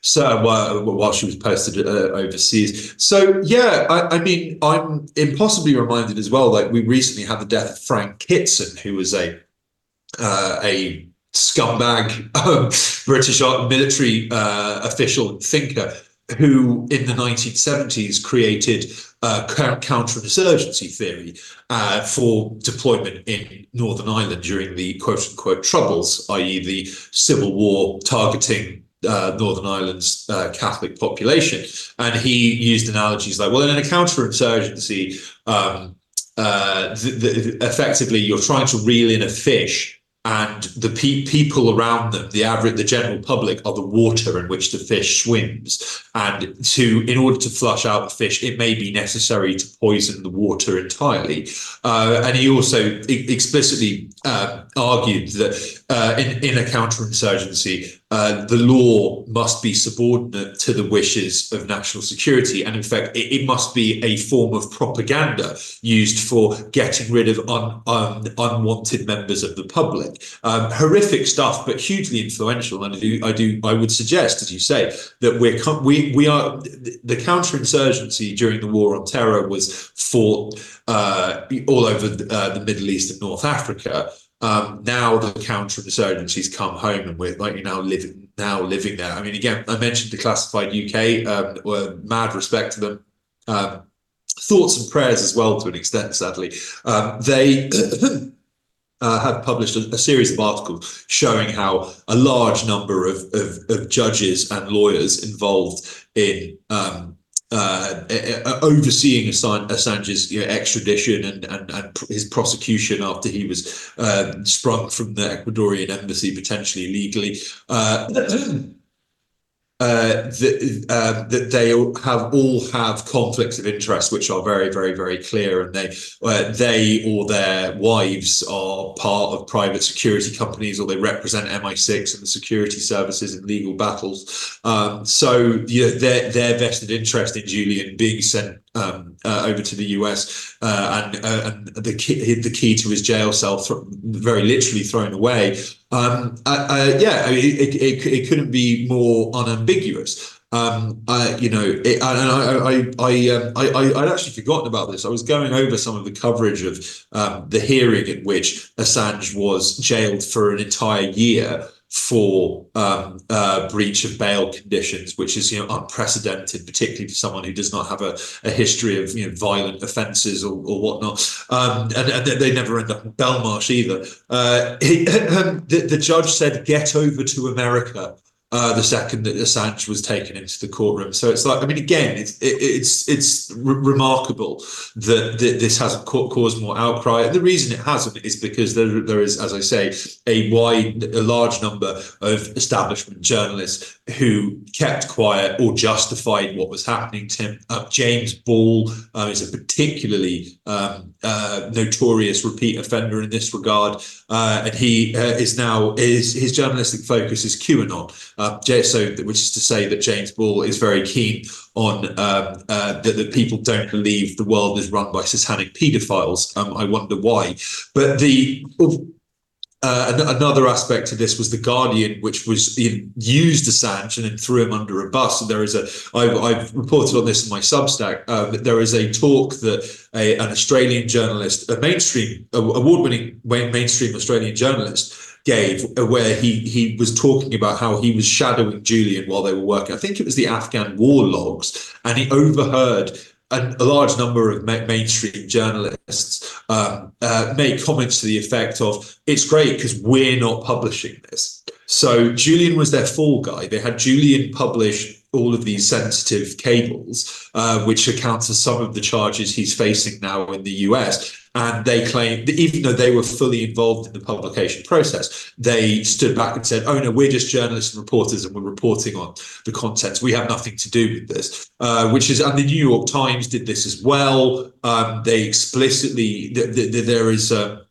So uh, while she was posted uh, overseas, so yeah, I, I, mean, I'm impossibly reminded as well. Like we recently had the death of Frank Kitson, who was a a scumbag um, [laughs] British military uh, official thinker who in the 1970s created uh, counterinsurgency theory uh, for deployment in Northern Ireland during the quote unquote troubles, i.e., the civil war targeting uh, Northern Ireland's uh, Catholic population. And he used analogies like, well, in a counterinsurgency, um, uh, the, the, effectively you're trying to reel in a fish and the pe- people around them, the average, the general public, are the water in which the fish swims. And to, in order to flush out the fish, it may be necessary to poison the water entirely. Uh, and he also explicitly uh, argued that uh, in, in a counterinsurgency, uh, the law must be subordinate to the wishes of national security. And in fact, it, it must be a form of propaganda used for getting rid of un, un, unwanted members of the public. Um, horrific stuff, but hugely influential. And I do, I do, I would suggest, as you say, that we're we we are the counterinsurgency during the war on terror was fought uh, all over uh, the Middle East and North Africa. Um, now the counterinsurgency's come home and we're like now living now living there. I mean, again, I mentioned Declassified UK. Um, were mad respect to them. Um, thoughts and prayers as well to an extent. Sadly, um, they. [coughs] Uh, have published a, a, series of articles showing how a large number of, of, of judges and lawyers involved in um, uh, overseeing Assange's you know, extradition and, and, and, his prosecution after he was uh, sprung from the Ecuadorian embassy potentially legally. Uh, [clears throat] uh, that, uh, that they have all have conflicts of interest, which are very, very, very clear, and they uh, they or their wives are part of private security companies, or they represent MI6 and the security services in legal battles. Um, so you know, their their vested interest in Julian being sent um, uh, over to the US uh, and, uh, and the key, the key to his jail cell, th- very literally thrown away. Um, uh, uh, yeah, it, it, it, couldn't be more unambiguous. Um, you know, it, and I, I, I, um, I, I, would actually forgotten about this. I was going over some of the coverage of um, the hearing in which Assange was jailed for an entire year for um, uh, breach of bail conditions, which is you know unprecedented, particularly for someone who does not have a, a history of you know violent offences or, or whatnot. Um, and, and, they never end up in Belmarsh either. Uh, he, [laughs] the, the judge said, "Get over to America." Uh, the second that Assange was taken into the courtroom. So it's like, I mean, again, it's it, it's it's remarkable that, that this hasn't caused more outcry. And the reason it hasn't is because there there is, as I say, a wide, a large number of establishment journalists who kept quiet or justified what was happening to him. Uh, James Ball uh, is a particularly um, uh, notorious repeat offender in this regard, uh, and he uh, is now is his journalistic focus is QAnon. Uh, so, which is to say that James Ball is very keen on um, uh, that, that, people don't believe the world is run by satanic paedophiles. Um, I wonder why. But the uh, another aspect to this was the Guardian, which was used Assange and then threw him under a bus. And there is a, I've, I've reported on this in my Substack. Uh, there is a talk that a, an Australian journalist, a mainstream, award-winning mainstream Australian journalist, gave uh, where he he was talking about how he was shadowing Julian while they were working. I think it was the Afghan war logs, and he overheard a, a large number of ma- mainstream journalists um, uh, make comments to the effect of, "It's great because we're not publishing this." So Julian was their fall guy. They had Julian publish all of these sensitive cables, uh, which accounts for some of the charges he's facing now in the US. And they claim that even though they were fully involved in the publication process, they stood back and said, oh, no, we're just journalists and reporters and we're reporting on the contents. We have nothing to do with this, uh, which is, and the New York Times did this as well. Um, they explicitly, th- th- there is, uh,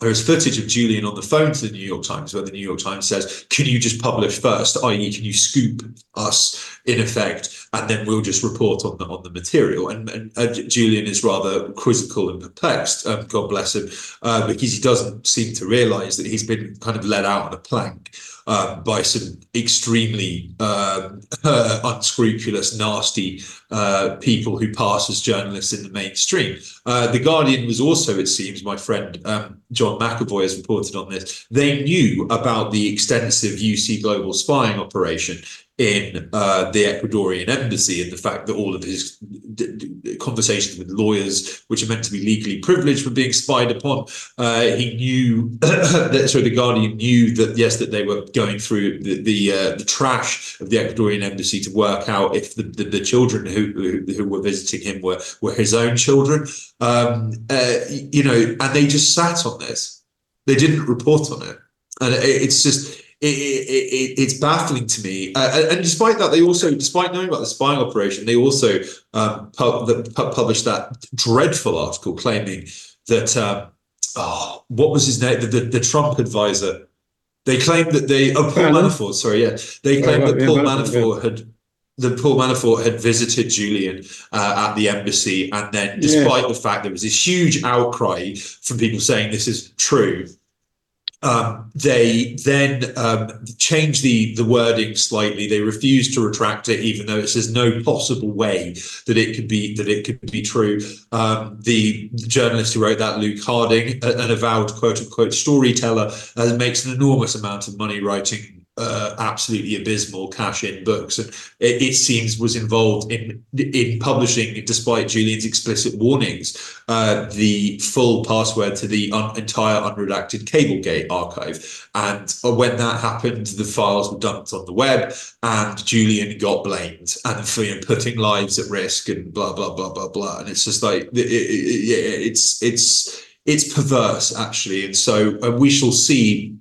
there is footage of Julian on the phone to the New York Times where the New York Times says, Can you just publish first? i.e., can you scoop us in effect, and then we'll just report on the on the material? And, and uh, Julian is rather quizzical and perplexed, um, God bless him, uh, because he doesn't seem to realize that he's been kind of let out on a plank uh, by some extremely um, uh, [laughs] unscrupulous, nasty uh, people who pass as journalists in the mainstream. Uh, the Guardian was also, it seems, my friend um, John McEvoy has reported on this. They knew about the extensive UC Global spying operation in uh, the Ecuadorian embassy and the fact that all of his d- d- conversations with lawyers, which are meant to be legally privileged, were being spied upon. Uh, he knew [coughs] that, so the Guardian knew that yes, that they were going through the the, uh, the trash of the Ecuadorian embassy to work out if the, the, the children who, who, who were visiting him were were his own children. Um, uh, you know, and they just sat on this. They didn't report on it, and it, it's just it, it, it's baffling to me. Uh, and despite that, they also, despite knowing about the spying operation, they also um, pu- the, pu- published that dreadful article claiming that um, oh, what was his name? The, the, the, Trump advisor. They claimed that they oh Paul Manafort. Sorry, yeah, they claimed that Paul Manafort had that Paul Manafort had visited Julian uh, at the embassy, and then, despite yeah. the fact there was this huge outcry from people saying this is true, um, they then um, changed the the wording slightly. They refuse to retract it, even though it says no possible way that it could be that it could be true. Um, the, the, journalist who wrote that, Luke Harding, an avowed quote unquote storyteller, uh, makes an enormous amount of money writing uh, absolutely abysmal cash in books. And it, it, seems was involved in in publishing despite Julian's explicit warnings uh, the full password to the un- entire unredacted Cablegate archive. And uh, when that happened the files were dumped on the web and Julian got blamed and for you know, putting lives at risk and blah blah blah blah blah. And it's just like it, it, it's it's it's perverse actually. And so uh, we shall see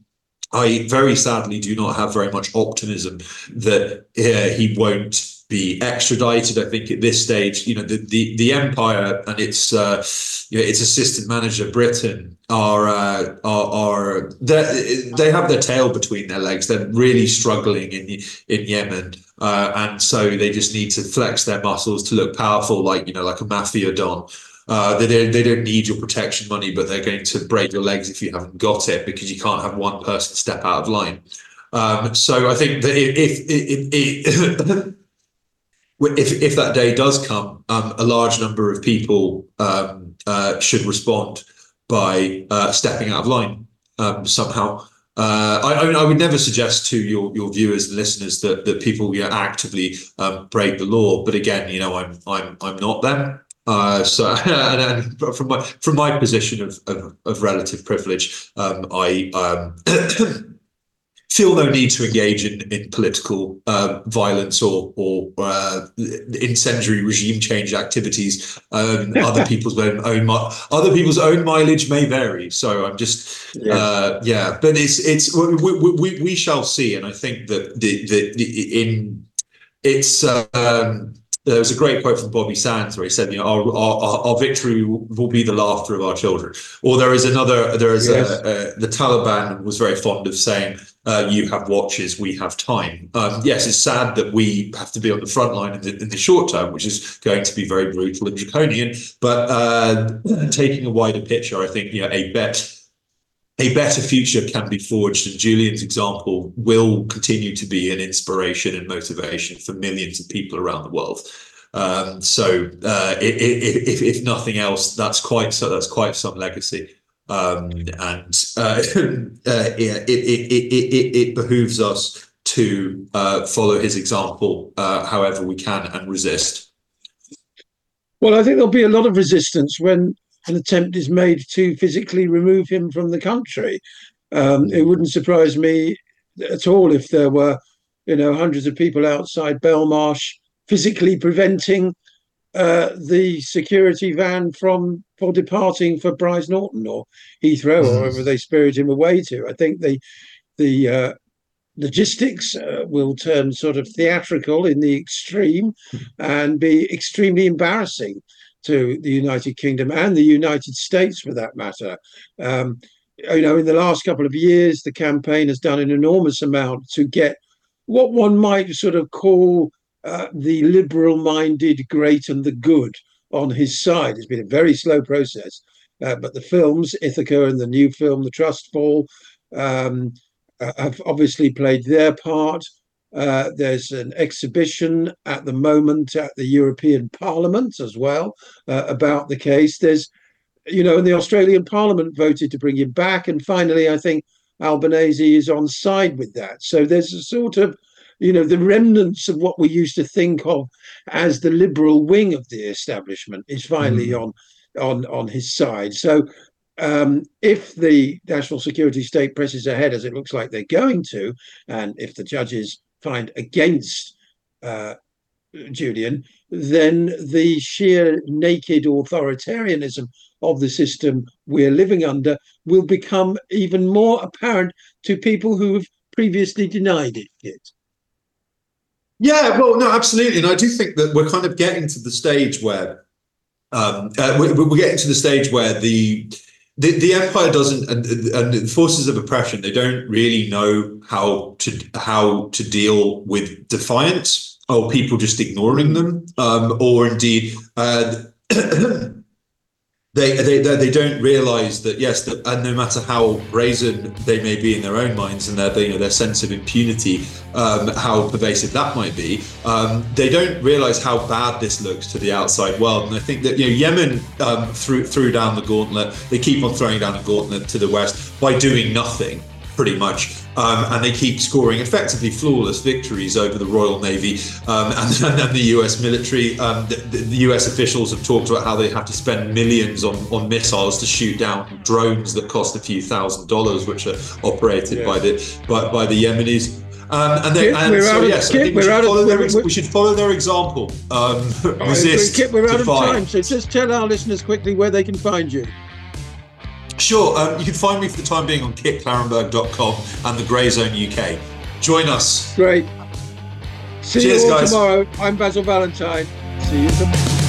I very sadly do not have very much optimism that uh, he won't be extradited. I think at this stage, you know, the the, the empire and its uh, you know, its assistant manager Britain are uh, are, are they have their tail between their legs. They're really struggling in in Yemen. Uh, and so they just need to flex their muscles to look powerful, like you know, like a mafia don. Uh, they don't they don't need your protection money, but they're going to break your legs if you haven't got it because you can't have one person step out of line. Um, so I think that if if, if, if, [coughs] if that day does come, um, a large number of people um, uh, should respond by uh, stepping out of line um, somehow. Uh, I, I would never suggest to your, your viewers and listeners that, that people you know, actively um, break the law. But again, you know, I'm I'm I'm not them. Uh, so, [laughs] and, and, from my from my position of of, of relative privilege, um, I um, [coughs] feel no need to engage in in political uh, violence or or uh, incendiary regime change activities. Um, [laughs] other people's own, own other people's own mileage may vary. So I'm just yeah, uh, yeah. but it's it's we, we, we, shall see, and I think that the the, the in it's. Um, there was a great quote from Bobby Sands where he said, "You know, our, our, our victory will be the laughter of our children." Or there is another. There is yes. a, a, the Taliban was very fond of saying, uh, "You have watches, we have time." Um, yes, it's sad that we have to be on the front line in the, in the short term, which is going to be very brutal and draconian. But uh, taking a wider picture, I think you know a bet a better future can be forged. And Julian's example will continue to be an inspiration and motivation for millions of people around the world. Um, so, uh, if, if, nothing else, that's quite so. That's quite some legacy, um, and uh, [laughs] uh, it, it, it, it, behooves us to uh, follow his example, uh, however we can, and resist. Well, I think there'll be a lot of resistance when an attempt is made to physically remove him from the country. Um, it wouldn't surprise me at all if there were, you know, hundreds of people outside Belmarsh physically preventing uh, the security van from for departing for Brize Norton or Heathrow or wherever they spirit him away to. I think the the uh, logistics uh, will turn sort of theatrical in the extreme and be extremely embarrassing to the United Kingdom and the United States for that matter. Um, you know, in the last couple of years, the campaign has done an enormous amount to get what one might sort of call uh, the liberal minded great and the good on his side. It's been a very slow process. Uh, but the films, Ithaca and the new film, The Trust Fall, um, uh, have obviously played their part. Uh, there's an exhibition at the moment at the European Parliament as well uh, about the case. There's, you know, the Australian Parliament voted to bring him back. And finally, I think Albanese is on side with that. So there's a sort of you know, the remnants of what we used to think of as the liberal wing of the establishment is finally mm. on on on his side. So um, if the national security state presses ahead as it looks like they're going to, and if the judges find against uh, Julian, then the sheer naked authoritarianism of the system we're living under will become even more apparent to people who have previously denied it. Yeah, well, no, absolutely, and I do think that we're kind of getting to the stage where um, uh, we're, we're getting to the stage where the the, the empire doesn't and, and the forces of oppression they don't really know how to how to deal with defiance or people just ignoring them. Um, or indeed uh, [clears throat] [coughs] they, they they don't realize that yes that, and no matter how brazen they may be in their own minds and their you know their sense of impunity um, how pervasive that might be um, they don't realize how bad this looks to the outside world and I think that you know Yemen um, threw threw down the gauntlet they keep on throwing down the gauntlet to the west by doing nothing pretty much. Um, and they keep scoring effectively flawless victories over the Royal Navy um, and, [laughs] and, the US military. Um, the, the, US officials have talked about how they have to spend millions on, on missiles to shoot down drones that cost a few thousand dollars, which are operated by the by, by the Yemenis. Um, and, they, and so, yes, I think we should, follow their, we should follow their example. Um, [laughs] resist. Kit, we're out of time, so just tell our listeners quickly where they can find you. Sure, um, you can find me for the time being on kitklarenberg.com and the Grayzone UK. Join us. Great. See Cheers, you all guys. tomorrow. I'm Basil Valentine. See you tomorrow.